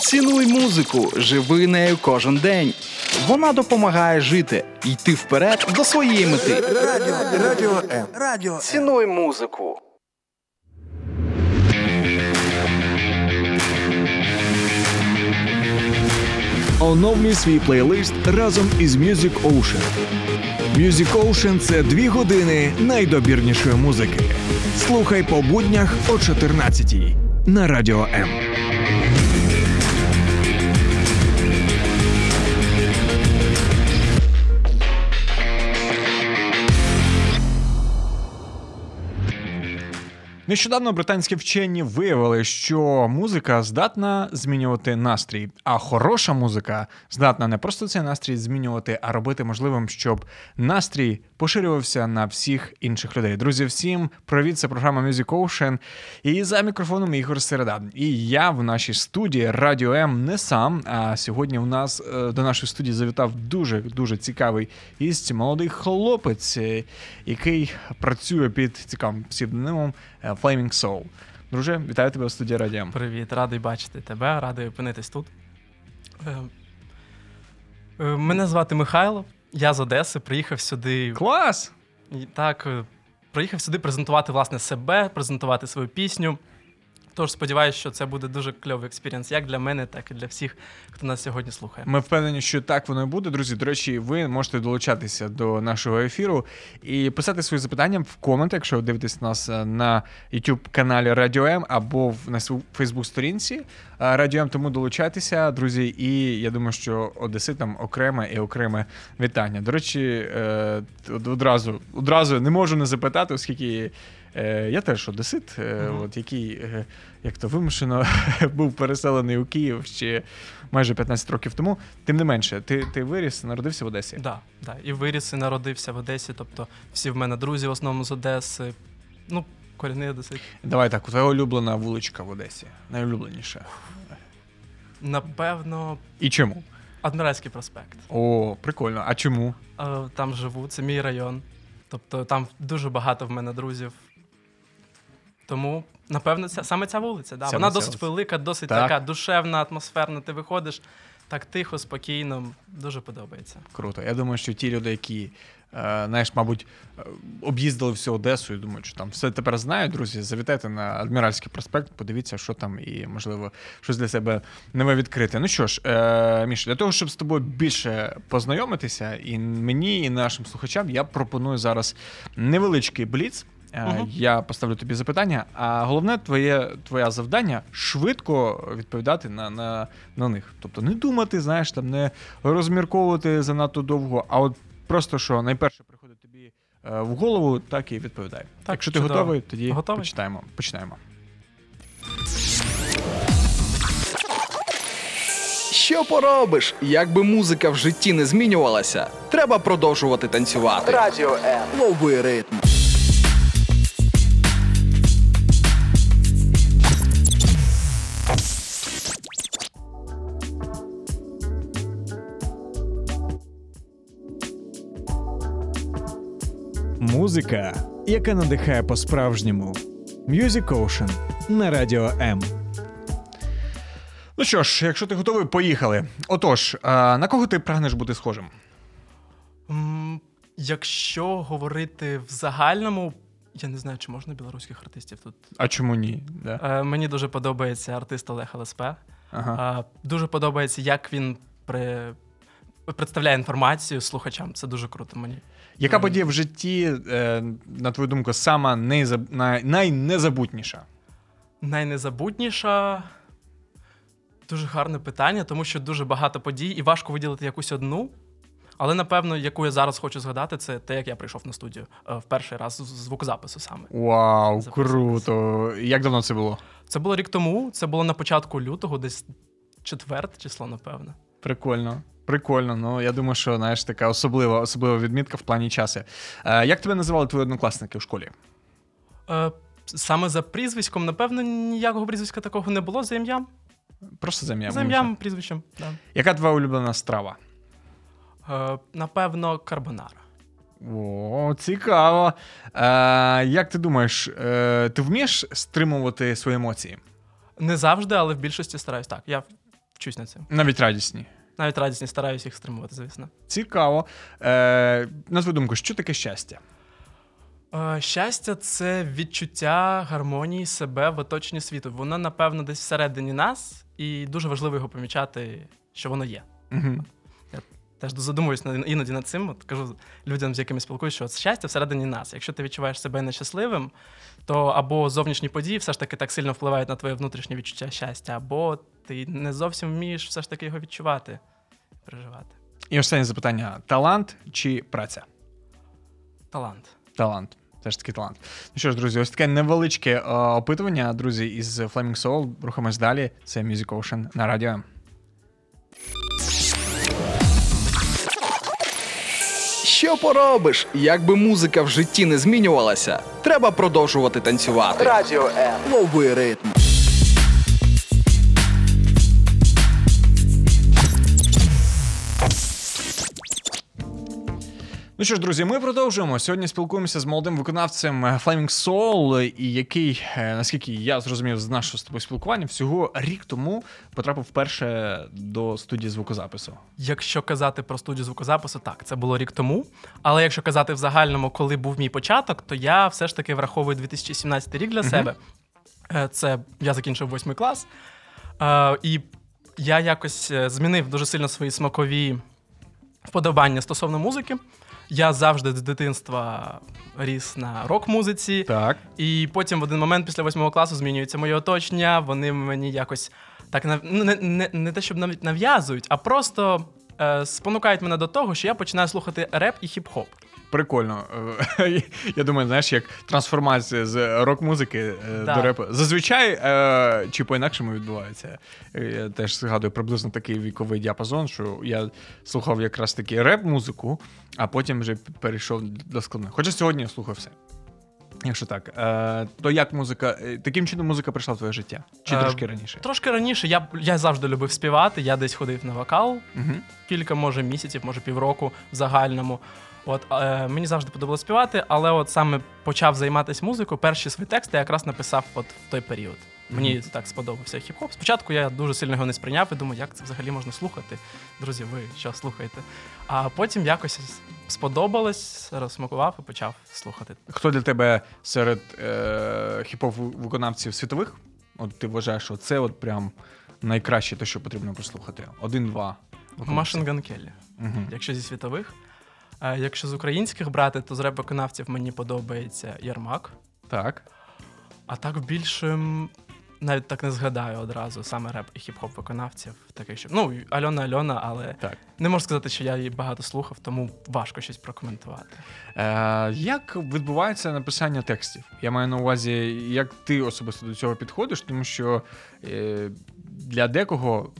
Цінуй музику, живи нею кожен день. Вона допомагає жити, йти вперед до своєї мети. Радіо, радіо Радіо Цінуй музику. Оновлюй свій плейлист разом із Music Ocean. Music Ocean – це дві години найдобірнішої музики. Слухай по буднях о 14-й на Радіо М. Нещодавно британські вчені виявили, що музика здатна змінювати настрій, а хороша музика здатна не просто цей настрій змінювати, а робити можливим, щоб настрій поширювався на всіх інших людей. Друзі, всім привіт! Це програма Music Ocean. І за мікрофоном Ігор Середа. І я в нашій студії Радіо М не сам. А сьогодні у нас е, до нашої студії завітав дуже дуже цікавий гість, молодий хлопець, е, який працює під цікавим псевдонимом Flaming Soul. Друже, вітаю тебе в студії Радіо Привіт, радий бачити тебе, радий опинитись тут. Е, е, Мене звати Михайло, я з Одеси, приїхав сюди. Клас! Так, е, приїхав сюди презентувати власне себе, презентувати свою пісню. Тож сподіваюся, що це буде дуже кльовий experience як для мене, так і для всіх, хто нас сьогодні слухає. Ми впевнені, що так воно і буде. Друзі, до речі, ви можете долучатися до нашого ефіру і писати свої запитання в коменти, якщо ви дивитесь нас е, на youtube каналі Радіо М або на фейсбук сторінці Радіо М. Тому долучайтеся, друзі. І я думаю, що одеситам окреме і окреме вітання. До речі, е, одразу одразу не можу не запитати, оскільки. Е, Я теж одесит, е, Мгм. от який е, як то вимушено був переселений у Київ ще майже 15 років тому. Тим не менше, ти, ти виріс, народився в Одесі. Да, да. І виріс, і народився в Одесі. Тобто всі в мене друзі в основному з Одеси. Ну, корінний Одесит. Давай так, твоя улюблена вуличка в Одесі. Найулюбленіша. Напевно, І чому? Адміральський проспект. О, прикольно. А чому? Е, Там живу, це мій район. Тобто там дуже багато в мене друзів. Тому, напевно, ця, саме ця вулиця. Да. Саме Вона досить вулиця. велика, досить Так. така душевна, атмосферна. Ти виходиш так тихо, спокійно, дуже подобається. Круто. Я думаю, що ті люди, які, е, знаєш, мабуть, об'їздили всю Одесу і думають, що там все тепер знають, друзі, завітайте на Адміральський проспект, подивіться, що там, і, можливо, щось для себе нове відкрити. Ну що ж, е, Міша, для того, щоб з тобою більше познайомитися, і мені, і нашим слухачам, я пропоную зараз невеличкий бліц. Е, Мгм. Я поставлю тобі запитання, а головне твоє твоє завдання швидко відповідати на, на, на них. Тобто не думати, знаєш, там не розмірковувати занадто довго, а от просто що найперше приходить тобі е, в голову, так і відповідай. Так, Якщо ти чудово. готовий, тоді Готовий. починаємо. починаємо. Що поробиш? Якби музика в житті не змінювалася, треба продовжувати танцювати. Радіо М. Лови ритм. Музика, яка надихає по-справжньому. Music Ocean на Радіо М. Ну що ж, якщо ти готовий, поїхали. Отож, а, на кого ти прагнеш бути схожим? М, Якщо говорити в загальному, я не знаю, чи можна білоруських артистів тут. А чому ні? Да? Е, Мені дуже подобається артист Олег ЛСП. Ага. Е, Дуже подобається, як він при... представляє інформацію слухачам. Це дуже круто мені. Яка подія в житті, е, на твою думку, сама нейзаб... най... найнезабутніша? Найнезабутніша. Дуже гарне питання, тому що дуже багато подій, і важко виділити якусь одну. Але напевно, яку я зараз хочу згадати, це те, як я прийшов на студію е, в перший раз з звукозапису саме. Вау, круто! Як давно це було? Це було рік тому, це було на початку лютого, десь четверте число, напевно. Прикольно. Прикольно. Ну я думаю, що знаєш, така особлива, особлива відмітка в плані часу. Е, як тебе називали твої однокласники в школі? Е, саме за прізвиськом, напевно, ніякого прізвиська такого не було за ім'ям. Просто за ім'ям. За ім'ям, прізвищем. Да. Яка твоя улюблена страва? Е, напевно, карбонара. О, цікаво. Е, як ти думаєш, е, ти вмієш стримувати свої емоції? Не завжди, але в більшості стараюсь. Так, я вчусь на цим. Навіть радісні. Навіть радісні стараюся їх стримувати, звісно. Цікаво. Е, на свою думку, що таке щастя? Е, Щастя це відчуття гармонії себе в оточенні світу. Воно, напевно, десь всередині нас, і дуже важливо його помічати, що воно є. Угу. Теж задумуюсь іноді над цим. От кажу людям, з якими спілкуюсь, що щастя всередині нас. Якщо ти відчуваєш себе нещасливим, то або зовнішні події все ж таки так сильно впливають на твоє внутрішнє відчуття щастя, або ти не зовсім вмієш все ж таки його відчувати, переживати. І останнє запитання: талант чи праця? Талант. Талант. Все ж таки талант. Ну що ж, друзі, ось таке невеличке е, опитування, друзі, із Flaming Soul. Рухаємось далі. Це Music Ocean на радіо. Що поробиш? Якби музика в житті не змінювалася, треба продовжувати танцювати. Радіо М. Лови ритм. Ну що ж, друзі, ми продовжуємо. Сьогодні спілкуємося з молодим виконавцем е, Flaming Soul, і який, е, наскільки я зрозумів з нашого з тобою спілкування, всього рік тому потрапив вперше до студії звукозапису. Якщо казати про студію звукозапису, так, це було рік тому. Але якщо казати в загальному, коли був мій початок, то я все ж таки враховую 2017 рік для себе. Е, Це я закінчив восьмий клас. І я якось змінив дуже сильно свої смакові вподобання стосовно музики. Я завжди з дитинства ріс на рок-музиці. Так. І потім в один момент після восьмого класу змінюється моє оточення. Вони мені якось так ну, не, не, не те, щоб навіть нав'язують, а просто е, спонукають мене до того, що я починаю слухати реп і хіп-хоп. Прикольно. Е, Я думаю, знаєш, як трансформація з рок-музики е, Да. до репу. Зазвичай е, чи по-інакшому відбувається. Я теж згадую приблизно такий віковий діапазон, що я слухав якраз таки реп-музику, а потім вже перейшов до складних. Хоча сьогодні я слухаю все. Якщо так, то як музика, таким чином музика прийшла в твоє життя? Чи Е, трошки раніше? Трошки раніше я, я завжди любив співати, я десь ходив на вокал Угу. кілька, може, місяців, може півроку в загальному. От е, мені завжди подобалося співати, але от саме почав займатися музикою. Перші свої тексти я якраз написав от в той період. Мені так сподобався хіп-хоп. Спочатку я дуже сильно його не сприйняв і думаю, як це взагалі можна слухати. Друзі, ви що слухаєте? А потім якось сподобалось, розсмакував і почав слухати. Хто для тебе серед е, хіп-хоп виконавців світових? От ти вважаєш, що це от прям найкраще те, що потрібно прослухати. Один-два. Машин Ган Келлі. Угу. Якщо зі світових. Якщо з українських брати, то з реп-виконавців мені подобається Ярмак. Так. А так більше м, навіть так не згадаю одразу саме реп і хіп-хоп виконавців. Таких, що ну Альона Альона, але Так. не можу сказати, що я її багато слухав, тому важко щось прокоментувати. Е, як відбувається написання текстів? Я маю на увазі, як ти особисто до цього підходиш, тому що е, для декого.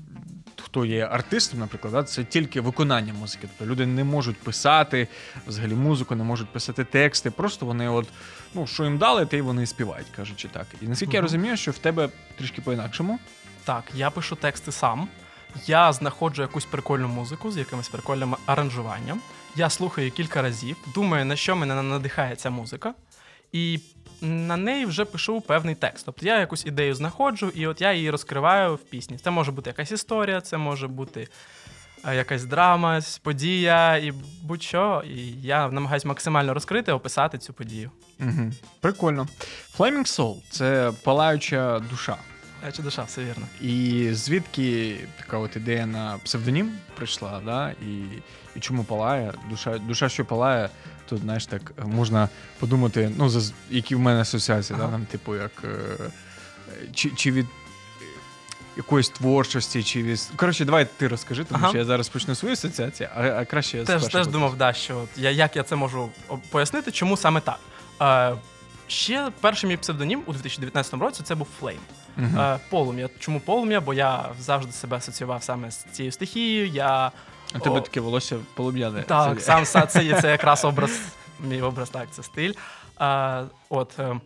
Хто є артистом, наприклад, да, це тільки виконання музики. Тобто люди не можуть писати взагалі музику, не можуть писати тексти. Просто вони, от, ну, що їм дали, те й вони співають, кажучи так. І наскільки я розумію, що в тебе трішки по-інакшому. Так, я пишу тексти сам. Я знаходжу якусь прикольну музику з якимось прикольним аранжуванням. Я слухаю кілька разів, думаю, на що мене надихає ця музика, і на неї вже пишу певний текст. Тобто я якусь ідею знаходжу, і от я її розкриваю в пісні. Це може бути якась історія, це може бути е, якась драма, подія і будь-що. І я намагаюся максимально розкрити, описати цю подію. Угу. Прикольно. Flaming Soul це палаюча душа. Чи душа, все вірно. І звідки така от ідея на псевдонім прийшла, да? і, і чому палає? Душа, душа, що палає, тут, знаєш, так можна подумати, ну, за, які в мене асоціації, Ага. да? там, типу, як е, чи, чи від якоїсь творчості, чи від. Коротше, давай ти розкажи, тому Ага. що я зараз почну свої асоціації, а, а краще я Теж, теж буду. думав, да, що от я, як я це можу пояснити, чому саме так. Е, ще перший мій псевдонім у 2019 році це був Flame. Мгм. Е, полум'я. Чому полум'я? Бо я завжди себе асоціював саме з цією стихією. Я А тебе таке волосся полум'яне. так, сам са- це, є- це якраз образ, мій образ, так, це стиль. Е, от е,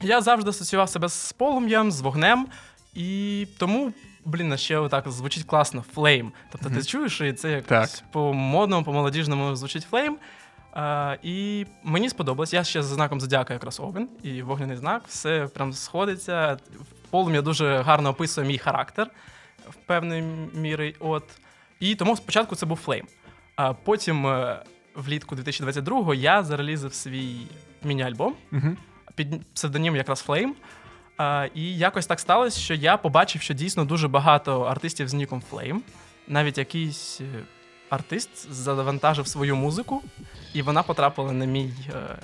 я завжди асоціював себе з полум'ям, з вогнем, і тому. Блін, а ще отак звучить класно Flame. Тобто ти чуєш, і це якось по модному, по молодіжному звучить. Е, і мені сподобалось. Я ще за знаком зодіака якраз овен, і вогняний знак, все прям сходиться. Полум'я дуже гарно описує мій характер в певної міри. От. І тому спочатку це був Flame. А потім, е, влітку 2022-го, я зарелізив свій міні-альбом Угу. під псевдонім якраз Flame. А, і якось так сталося, що я побачив, що дійсно дуже багато артистів з ніком Flame. Навіть якийсь е, артист завантажив свою музику, і вона потрапила на мій, е,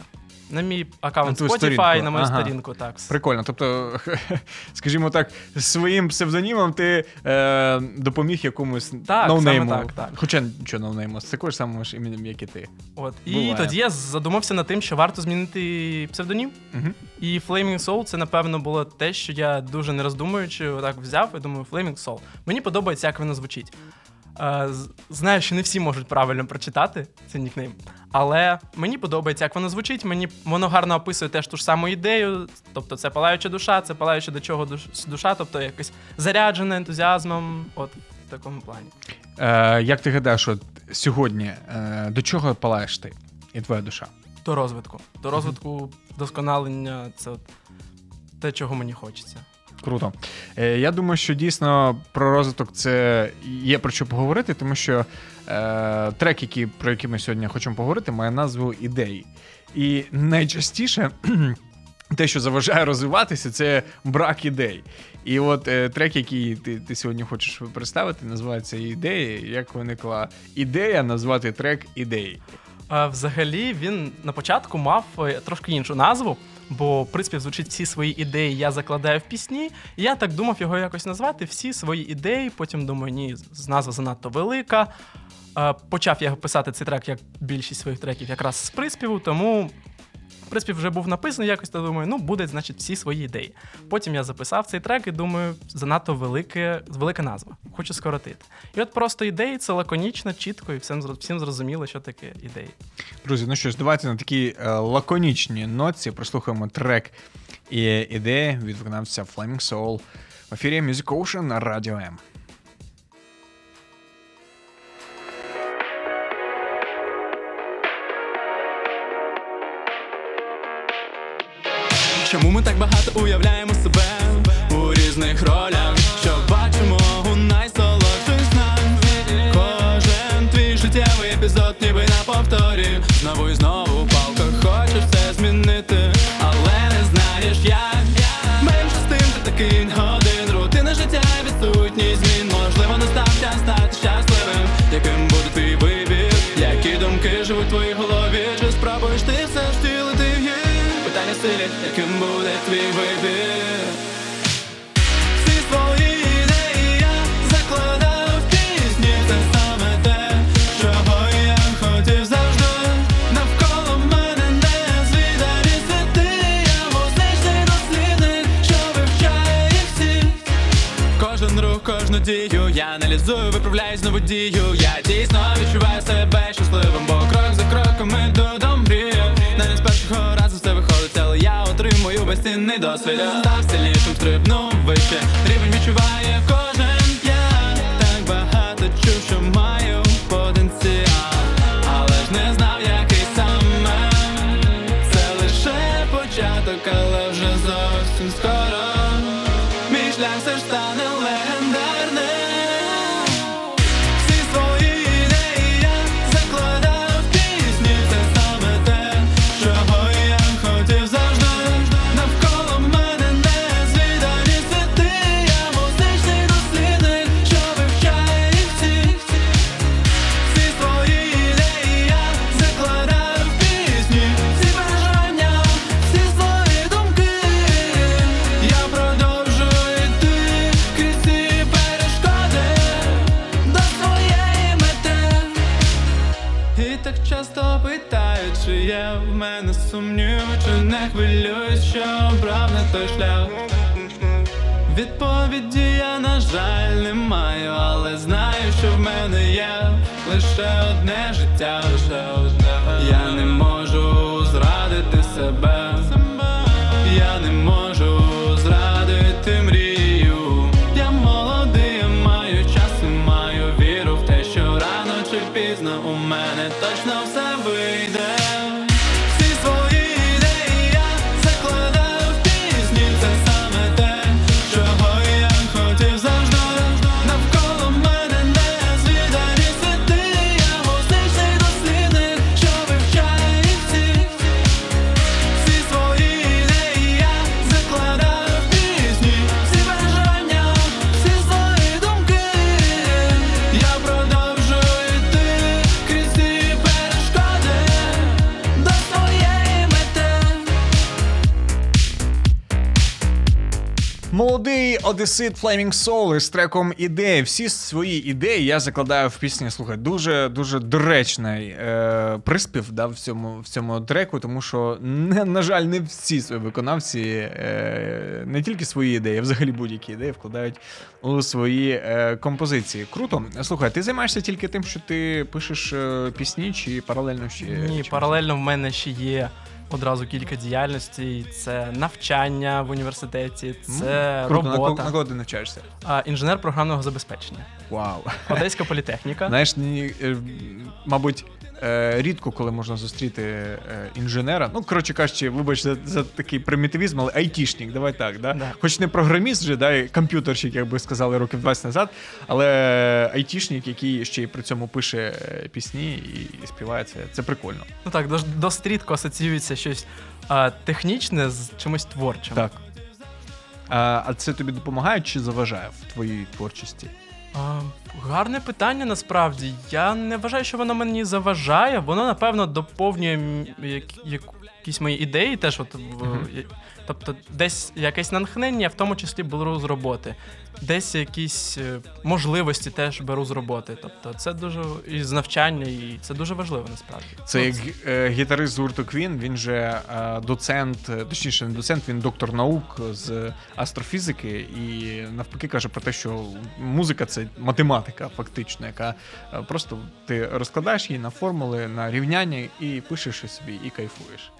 на мій аккаунт На Spotify, сторінку. на мою Ага. сторінку. Так. Прикольно. Тобто, скажімо так, своїм псевдонімом ти е, допоміг якомусь Так, ноунейму. саме так, так. Хоча нічого ноунейму, з такою ж самою ж іменем, як і ти. От. Буває. І тоді я задумався над тим, що варто змінити псевдонім. Угу. І Flaming Soul це, напевно, було те, що я дуже не роздумуючи, так взяв і думаю, Flaming Soul. Мені подобається, як воно звучить. Е, Знаю, що не всі можуть правильно прочитати цей нікнейм, але мені подобається, як воно звучить. Мені воно гарно описує теж ту ж саму ідею. Тобто, це палаюча душа, це палаюча до чого душа, тобто якось заряджена ентузіазмом. От в такому плані. Е, як ти гадаєш, от сьогодні е, до чого палаєш ти і твоя душа? До розвитку. До розвитку досконалення це от те, чого мені хочеться. Круто. Е, я думаю, що дійсно про розвиток це є про що поговорити, тому що е, трек, який, про який ми сьогодні хочемо поговорити, має назву ідеї. І найчастіше. Те, що заважає розвиватися, це брак ідей. І от е, трек, який ти, ти сьогодні хочеш представити, називається ідеї. Як виникла ідея назвати трек ідеї? А, взагалі він на початку мав е, трошки іншу назву, бо приспів звучить всі свої ідеї я закладаю в пісні. І я так думав його якось назвати всі свої ідеї. Потім думаю, ні, назва занадто велика. Почав я писати цей трек, як більшість своїх треків, якраз з приспіву, тому. Приспів вже був написаний якось, то думаю, ну буде, значить, всі свої ідеї. Потім я записав цей трек і думаю, занадто велике, велика назва. Хочу скоротити. І от просто ідеї це лаконічно, чітко, і всім, всім зрозуміло, що таке ідеї. Друзі, ну що ж, давайте на такій е, лаконічній ноці прослухаємо трек і ідеї від виконавця Flaming Soul в ефірі Music Ocean на Радіо М. Чому ми так багато уявляємо яким буде твій вибір? Всі свої Це саме те, чого я хотів завжди Навколо мене незвідані світи Я музичний дослідник, що вивчає їх Кожен рух, кожну дію я аналізую, виправляю знову дію. Я дійсно відчуваю себе щасливим, бо крок за кроком іду до мрії. Не з першого отримую безцінний досвіля Став сильнішим, стрибнув вище. Рівень відчуває кожен той шлях. Відповіді я, на жаль, не маю, але знаю, що в мене є лише одне життя, Одесит Flaming Soul із треком ідеї. Всі свої ідеї я закладаю в пісні. Слухай, дуже дуже доречний е, приспів да, в цьому в цьому треку, тому що, не, на жаль, не всі свої виконавці е, не тільки свої ідеї, а взагалі будь-які ідеї вкладають у свої е, композиції. Круто. Слухай, ти займаєшся тільки тим, що ти пишеш е, пісні, чи паралельно ще Ні, чимось? паралельно в мене ще є одразу кілька діяльностей. Це навчання в університеті, це Круто. Робота. на кого ти навчаєшся? А, інженер програмного забезпечення. Вау. Одеська політехніка. Знаєш, е, мабуть, е, рідко коли можна зустріти е, інженера. Ну, коротше кажучи, вибач за, за такий примітивізм, але айтішник, давай так. Да? Да. Хоч не програміст вже, да, і комп'ютерщик, як би сказали років 20 назад, але айтішник, який ще й при цьому пише пісні і, і співає це, це прикольно. Ну так, дос- досить рідко асоціюється щось а, технічне з чимось творчим. Так. А, а це тобі допомагає чи заважає в твоїй творчості? А, гарне питання насправді. Я не вважаю, що воно мені заважає. Воно, напевно, доповнює як- як- якісь мої ідеї теж. От, я- тобто, десь якесь натхнення, в тому числі беру з роботи. Десь якісь е, можливості теж беру з роботи. Тобто, це дуже і з навчання, і це дуже важливо насправді. Це Ну, як е, гітарист з гурту Queen, він же е, доцент, е, точніше, не доцент, він доктор наук з астрофізики, і навпаки каже про те, що музика це математика, фактично, яка е, просто ти розкладаєш її на формули, на рівняння і пишеш собі, і кайфуєш.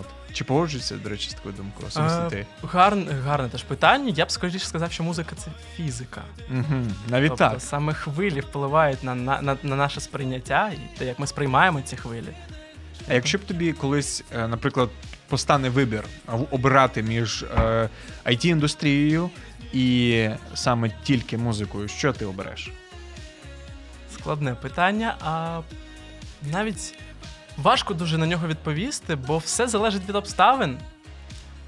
От. Чи погоджуєшся, до речі, з такою думкою? Особисто Е, ти? гарне, гарне теж питання. Я б скоріше сказав, що музика це фізика. Угу. Навіть тобто так. саме хвилі впливають на, на, на, на наше сприйняття і те, як ми сприймаємо ці хвилі. А якщо б тобі колись, е, наприклад, постане вибір обирати між е, IT-індустрією і саме тільки музикою, що ти обереш? Складне питання, а навіть важко дуже на нього відповісти, бо все залежить від обставин.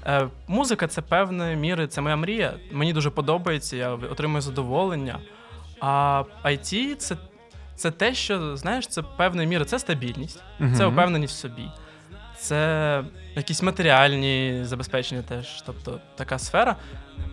Е, музика це певної міри, це моя мрія. Мені дуже подобається, я отримую задоволення. А IT це, це те, що знаєш, це певної міри, це стабільність, це Мгм. впевненість в собі. Це якісь матеріальні забезпечення теж, тобто така сфера.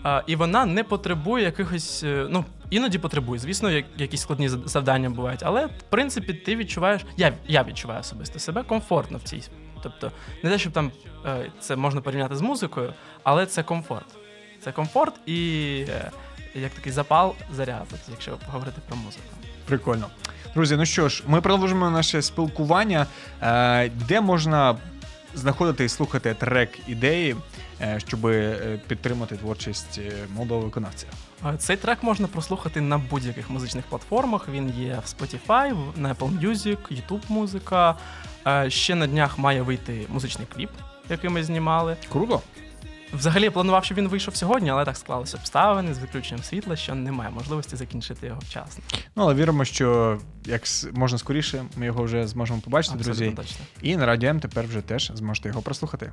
А, і вона не потребує якихось. е, Ну, іноді потребує. Звісно, як, якісь складні завдання бувають. Але в принципі ти відчуваєш. Я, я відчуваю особисто себе комфортно в цій. Тобто, не те, щоб там е, це можна порівняти з музикою, але це комфорт. Це комфорт і е, як такий запал, заряд, якщо поговорити про музику. Прикольно. Друзі, ну що ж, ми продовжуємо наше спілкування, е, де можна знаходити і слухати трек ідеї, щоб е, підтримати творчість е, молодого виконавця. Цей трек можна прослухати на будь-яких музичних платформах. Він є в Spotify, на Apple Music, YouTube музика. Е, Ще на днях має вийти музичний кліп, який ми знімали. Круто. Взагалі я планував, щоб він вийшов сьогодні, але так склалися обставини з виключенням світла, що немає можливості закінчити його вчасно. Ну, але віримо, що як можна скоріше, ми його вже зможемо побачити, Абсолютно друзі. точно. І на радіо М тепер вже теж зможете його прослухати.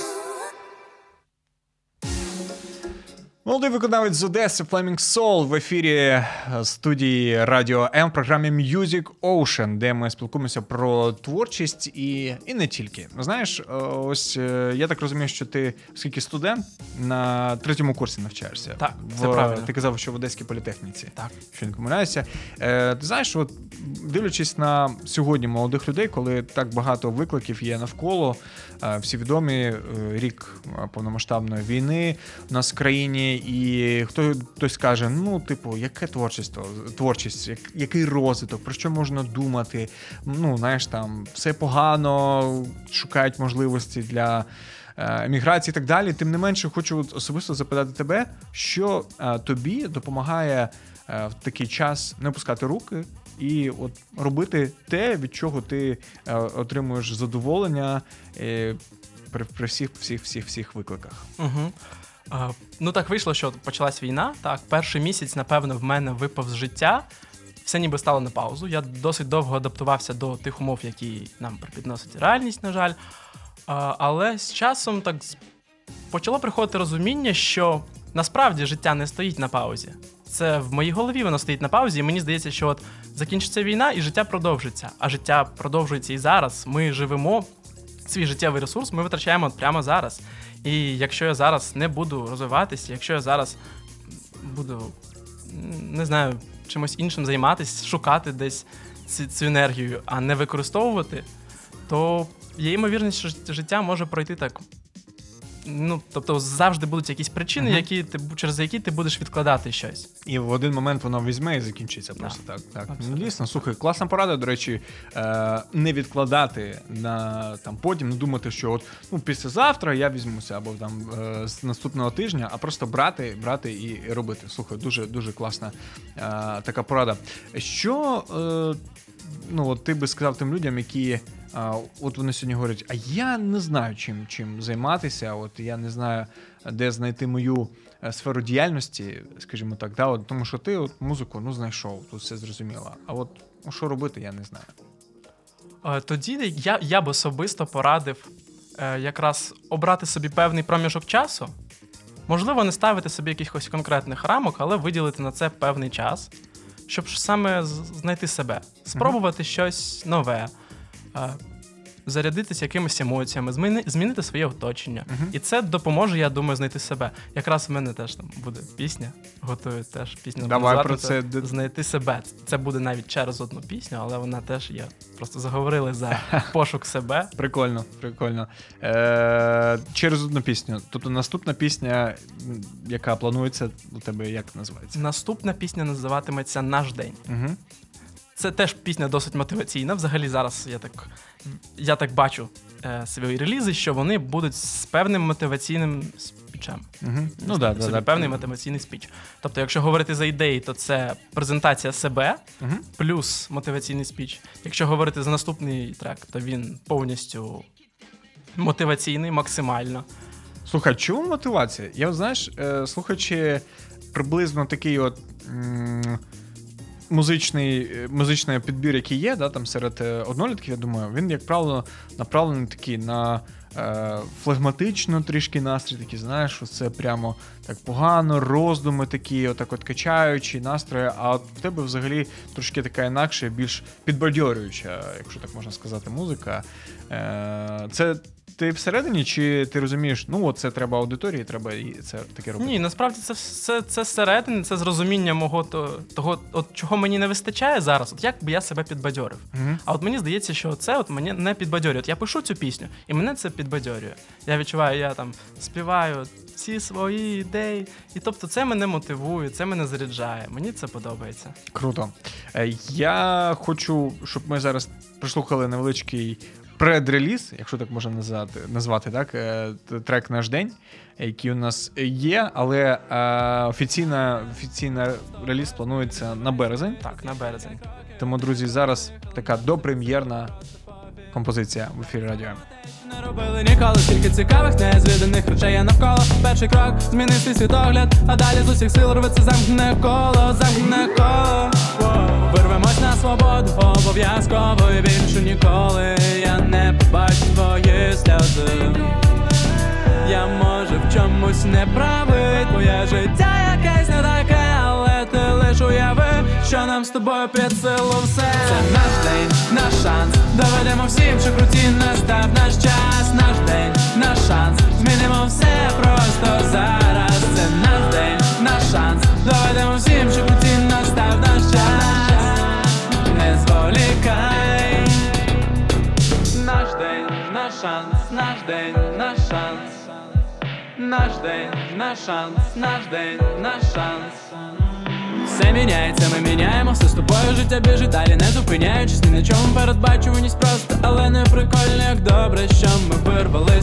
Молодий виконавець з Одеси Flaming Soul в ефірі е, студії Радіо М в програмі Music Ocean, де ми спілкуємося про творчість і, і не тільки. Знаєш, е, ось е, я так розумію, що ти, оскільки студент, на третьому курсі навчаєшся. Так, це В- правильно. Ти казав, що в Одеській політехніці. Так. Що не помиляюся. Ти знаєш, от дивлячись на сьогодні молодих людей, коли так багато викликів є навколо, всі відомі е, рік е, повномасштабної війни у нас в країні, і хто хтось каже: ну, типу, яке творчість, творчість, як, який розвиток, про що можна думати? Ну, знаєш, там все погано, шукають можливості для. е, Еміграції і так далі. Тим не менше, хочу особисто запитати тебе, що тобі допомагає в такий час не опускати руки і от робити те, від чого ти е, отримуєш задоволення е, при, при всіх, всіх, всіх, всіх викликах. Угу. А, ну так вийшло, що почалась війна. Так, перший місяць, напевно, в мене випав з життя. Все ніби стало на паузу. Я досить довго адаптувався до тих умов, які нам припідносить реальність, на жаль. А, але з часом так почало приходити розуміння, що насправді життя не стоїть на паузі. Це в моїй голові воно стоїть на паузі, і мені здається, що от закінчиться війна, і життя продовжиться. А життя продовжується і зараз. Ми живемо свій життєвий ресурс, ми витрачаємо от прямо зараз. І якщо я зараз не буду розвиватися, якщо я зараз буду не знаю, чимось іншим займатися, шукати десь цю, цю енергію, а не використовувати, то є ймовірність, що життя може пройти так. Ну, тобто завжди будуть якісь причини, Мгм. які ти, через які ти будеш відкладати щось. І в один момент воно візьме і закінчиться просто так. так. Ну, дійсно, слухай, класна порада, до речі, е, не відкладати на там потім, не думати, що от ну післязавтра я візьмуся або там е, з наступного тижня, а просто брати, брати і, і робити. Слухай, дуже дуже класна е, така порада. Що е, ну от ти би сказав тим людям, які. А, от вони сьогодні говорять, а я не знаю, чим чим займатися. От я не знаю, де знайти мою е, сферу діяльності, скажімо так, да, от, тому що ти от музику ну знайшов, тут все зрозуміло. А от ну, що робити, я не знаю. Е, Тоді я, я б особисто порадив е, якраз обрати собі певний проміжок часу. Можливо, не ставити собі якихось конкретних рамок, але виділити на це певний час, щоб саме знайти себе, спробувати щось нове, е, зарядитися якимись емоціями, зміни, змінити своє оточення. Мгм. І це допоможе, я думаю, знайти себе. Якраз в мене теж там буде пісня, готую теж пісню. Давай назвати про це знайти себе. Це буде навіть через одну пісню, але вона теж є. Просто заговорили за пошук себе. Прикольно, прикольно. Е, через одну пісню. Тобто наступна пісня, яка планується, у тебе як називається? Наступна пісня називатиметься Наш день. Угу. Це теж пісня досить мотиваційна. Взагалі, зараз я так, я так бачу е, свої релізи, що вони будуть з певним мотиваційним спічем. Угу. Ну да, да, собі да. певний мотиваційний спіч. Тобто, якщо говорити за ідеї, то це презентація себе Угу. плюс мотиваційний спіч. Якщо говорити за наступний трек, то він повністю мотиваційний, максимально. Слухай, чому мотивація? Я знаєш, е, слухаючи приблизно такий от. м, Музичний, музичний підбір, який є, да, там серед е, однолітків, я думаю, він, як правило, направлений такий на е, флегматично трішки настрій, такий, знаєш, що це прямо так погано, роздуми такі, отак от качаючі настрої, а от в тебе взагалі трошки така інакша, більш підбадьорююча, якщо так можна сказати, музика. Е, це ти всередині, чи ти розумієш, ну от це треба аудиторії, треба і це таке робити? Ні, насправді це все це зсередини, це зрозуміння мого то- того, от чого мені не вистачає зараз. От як би я себе підбадьорив. Мгм. А от мені здається, що це от мені не підбадьорює. От я пишу цю пісню, і мене це підбадьорює. Я відчуваю, я там співаю всі свої ідеї. І тобто це мене мотивує, це мене заряджає. Мені це подобається. Круто. Е, Я хочу, щоб ми зараз прослухали невеличкий предреліз, якщо так можна назвати, назвати так, е, трек наш день, який у нас є, але е, офіційна, офіційна реліз планується на березень. Так, на березень. Тому, друзі, зараз така допрем'єрна композиція в ефірі радіо. Не робили ніколи стільки цікавих, незвіданих речей є навколо. Перший крок змінив свій світогляд, а далі з усіх сил рветься замкне коло, замкне коло. Вирвемось на свободу, обов'язково і більше ніколи. Я не побачу твої сльози. Я може в чомусь не правий, твоє життя якесь не таке, але ти лиш уяви, що нам з тобою під силу все. Це наш день, наш шанс. Доведемо всім, що круті настав наш час, наш день, наш шанс. Змінимо все просто зараз. Наш день, наш шанс, наш день, наш шанс. Все міняється, ми міняємо, все з тобою життя біжить далі, не зупиняючись ні на чому передбачуваність просто, але не прикольно, як добре, що ми вирвали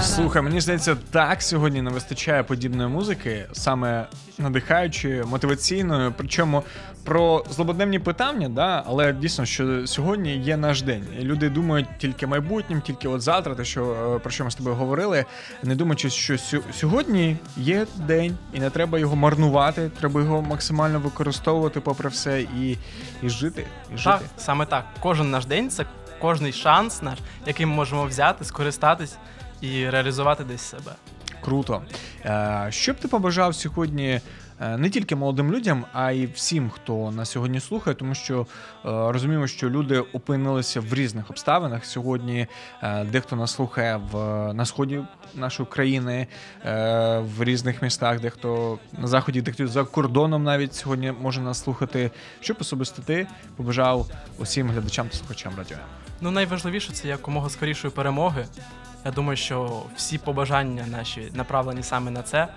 Слухай, мені здається, так сьогодні не вистачає подібної музики, саме надихаючої, мотиваційної. Причому про злободневні питання, да, але дійсно, що сьогодні є наш день. І люди думають тільки майбутнім, тільки от завтра, те, що е, про що ми з тобою говорили, не думаючи, що сьогодні є день, і не треба його марнувати, треба його максимально використовувати попри все і, і жити. І жити. Так, саме так. Кожен наш день це кожний шанс наш, який ми можемо взяти, скористатись і реалізувати десь себе. Круто. Е, Що б ти побажав сьогодні не тільки молодим людям, а й всім, хто нас сьогодні слухає, тому що е, розуміємо, що люди опинилися в різних обставинах. Сьогодні е, дехто нас слухає в на сході нашої країни, е, в різних містах, дехто на заході, дехто за кордоном навіть сьогодні може нас слухати. Що б особисто ти побажав усім глядачам та слухачам радіо? Ну, найважливіше це якомога скорішої перемоги. Я думаю, що всі побажання наші направлені саме на це.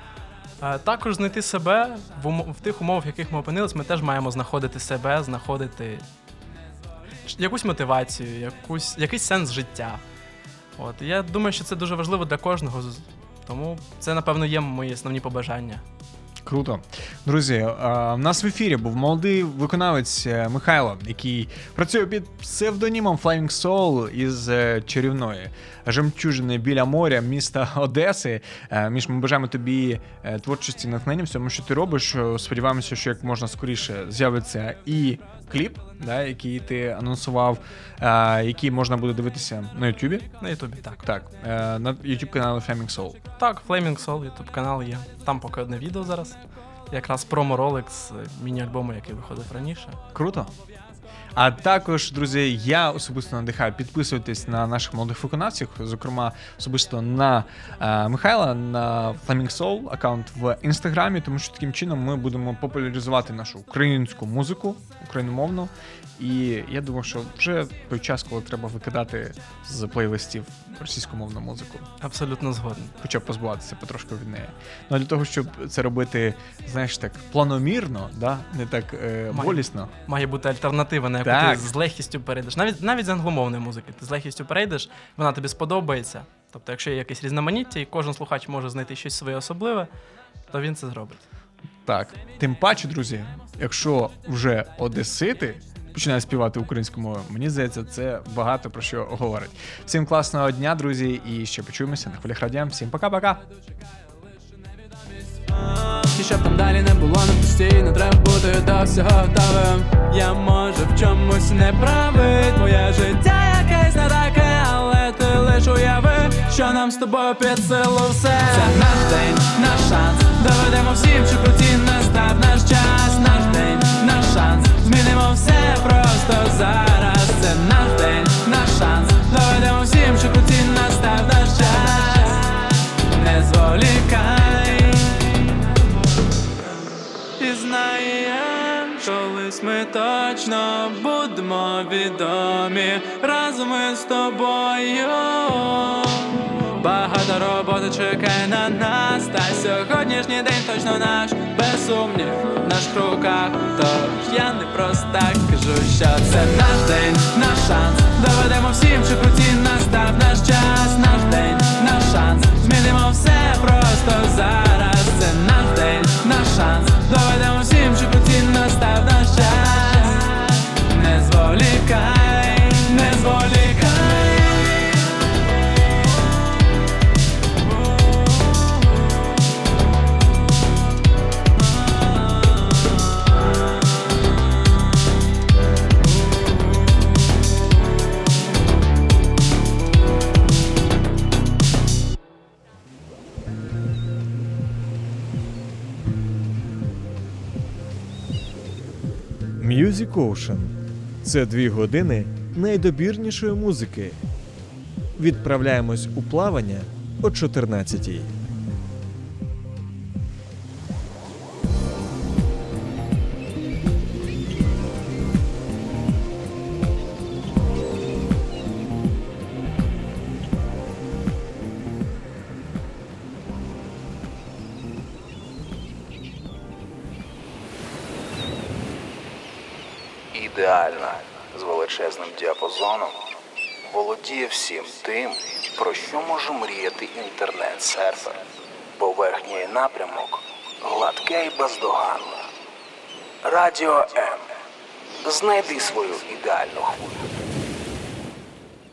Е, Також знайти себе в, ум... в тих умовах, в яких ми опинились, ми теж маємо знаходити себе, знаходити якусь мотивацію, якусь, якийсь сенс життя. От. Я думаю, що це дуже важливо для кожного. Тому це, напевно, є мої основні побажання. Круто. Друзі, У нас в ефірі був молодий виконавець е, Михайло, який працює під псевдонімом Flying Soul із е, чарівної жемчужини біля моря міста Одеси. Між ми бажаємо тобі е, творчості натхнення всьому, що ти робиш. Е, Сподіваємося, що як можна скоріше з'явиться і кліп, да, який ти анонсував, е, який можна буде дивитися на Ютубі. На Ютубі так. Так, е, на Ютуб каналі Flaming Soul. Так, Flaming Soul, Ютуб канал є. Там поки одне відео зараз. Якраз промо-ролик з міні-альбому, який виходив раніше. Круто. А також, друзі, я особисто надихаю підписуйтесь на наших молодих виконавців, зокрема, особисто на е, Михайла на Flaming Soul аккаунт в інстаграмі, тому що таким чином ми будемо популяризувати нашу українську музику, україномовну. І я думаю, що вже той час, коли треба викидати з плейлистів російськомовну музику, Абсолютно згоден. хоча б позбуватися потрошку від неї. Ну а для того, щоб це робити, знаєш, так планомірно, да? не так е, Має- болісно. Має бути альтернатива, на яку Так. ти з легкістю перейдеш. Навіть навіть з англомовної музики. Ти з легкістю перейдеш, вона тобі сподобається. Тобто, якщо є якесь різноманіття, і кожен слухач може знайти щось своє особливе, то він це зробить. Так, тим паче, друзі, якщо вже одесити починають співати українською мовою, мені здається, це багато про що говорить. Всім класного дня, друзі, і ще почуємося на хвилях радіо. Всім пока-пока. І щоб там далі не було не постійно, треба бути до всього готовим. Я може в чомусь не правий, твоє життя якесь не таке, але ти лиш уяви, що нам з тобою під силу все. Це наш день, наш шанс. Доведемо всім, що круті настав наш час, наш день, наш шанс. Змінимо все просто зараз. Це наш день, наш шанс. Доведемо всім, що круті настав наш час. Не зволікай. І знаєм, колись ми точно будемо відомі разом із тобою. Багато роботи чекає на нас, та сьогоднішній день точно наш, без сумнів, в наших руках. Тож я не просто так кажу, що це наш день, наш шанс. Доведемо всім, що круті настав наш час, наш день, наш шанс. Змінимо все просто зараз. Це наш день, наш шанс. Доведемо всім, Music Ocean – це дві години найдобірнішої музики. Відправляємось у плавання о 14-й. Радіо М. Знайди свою ідеальну хвилю.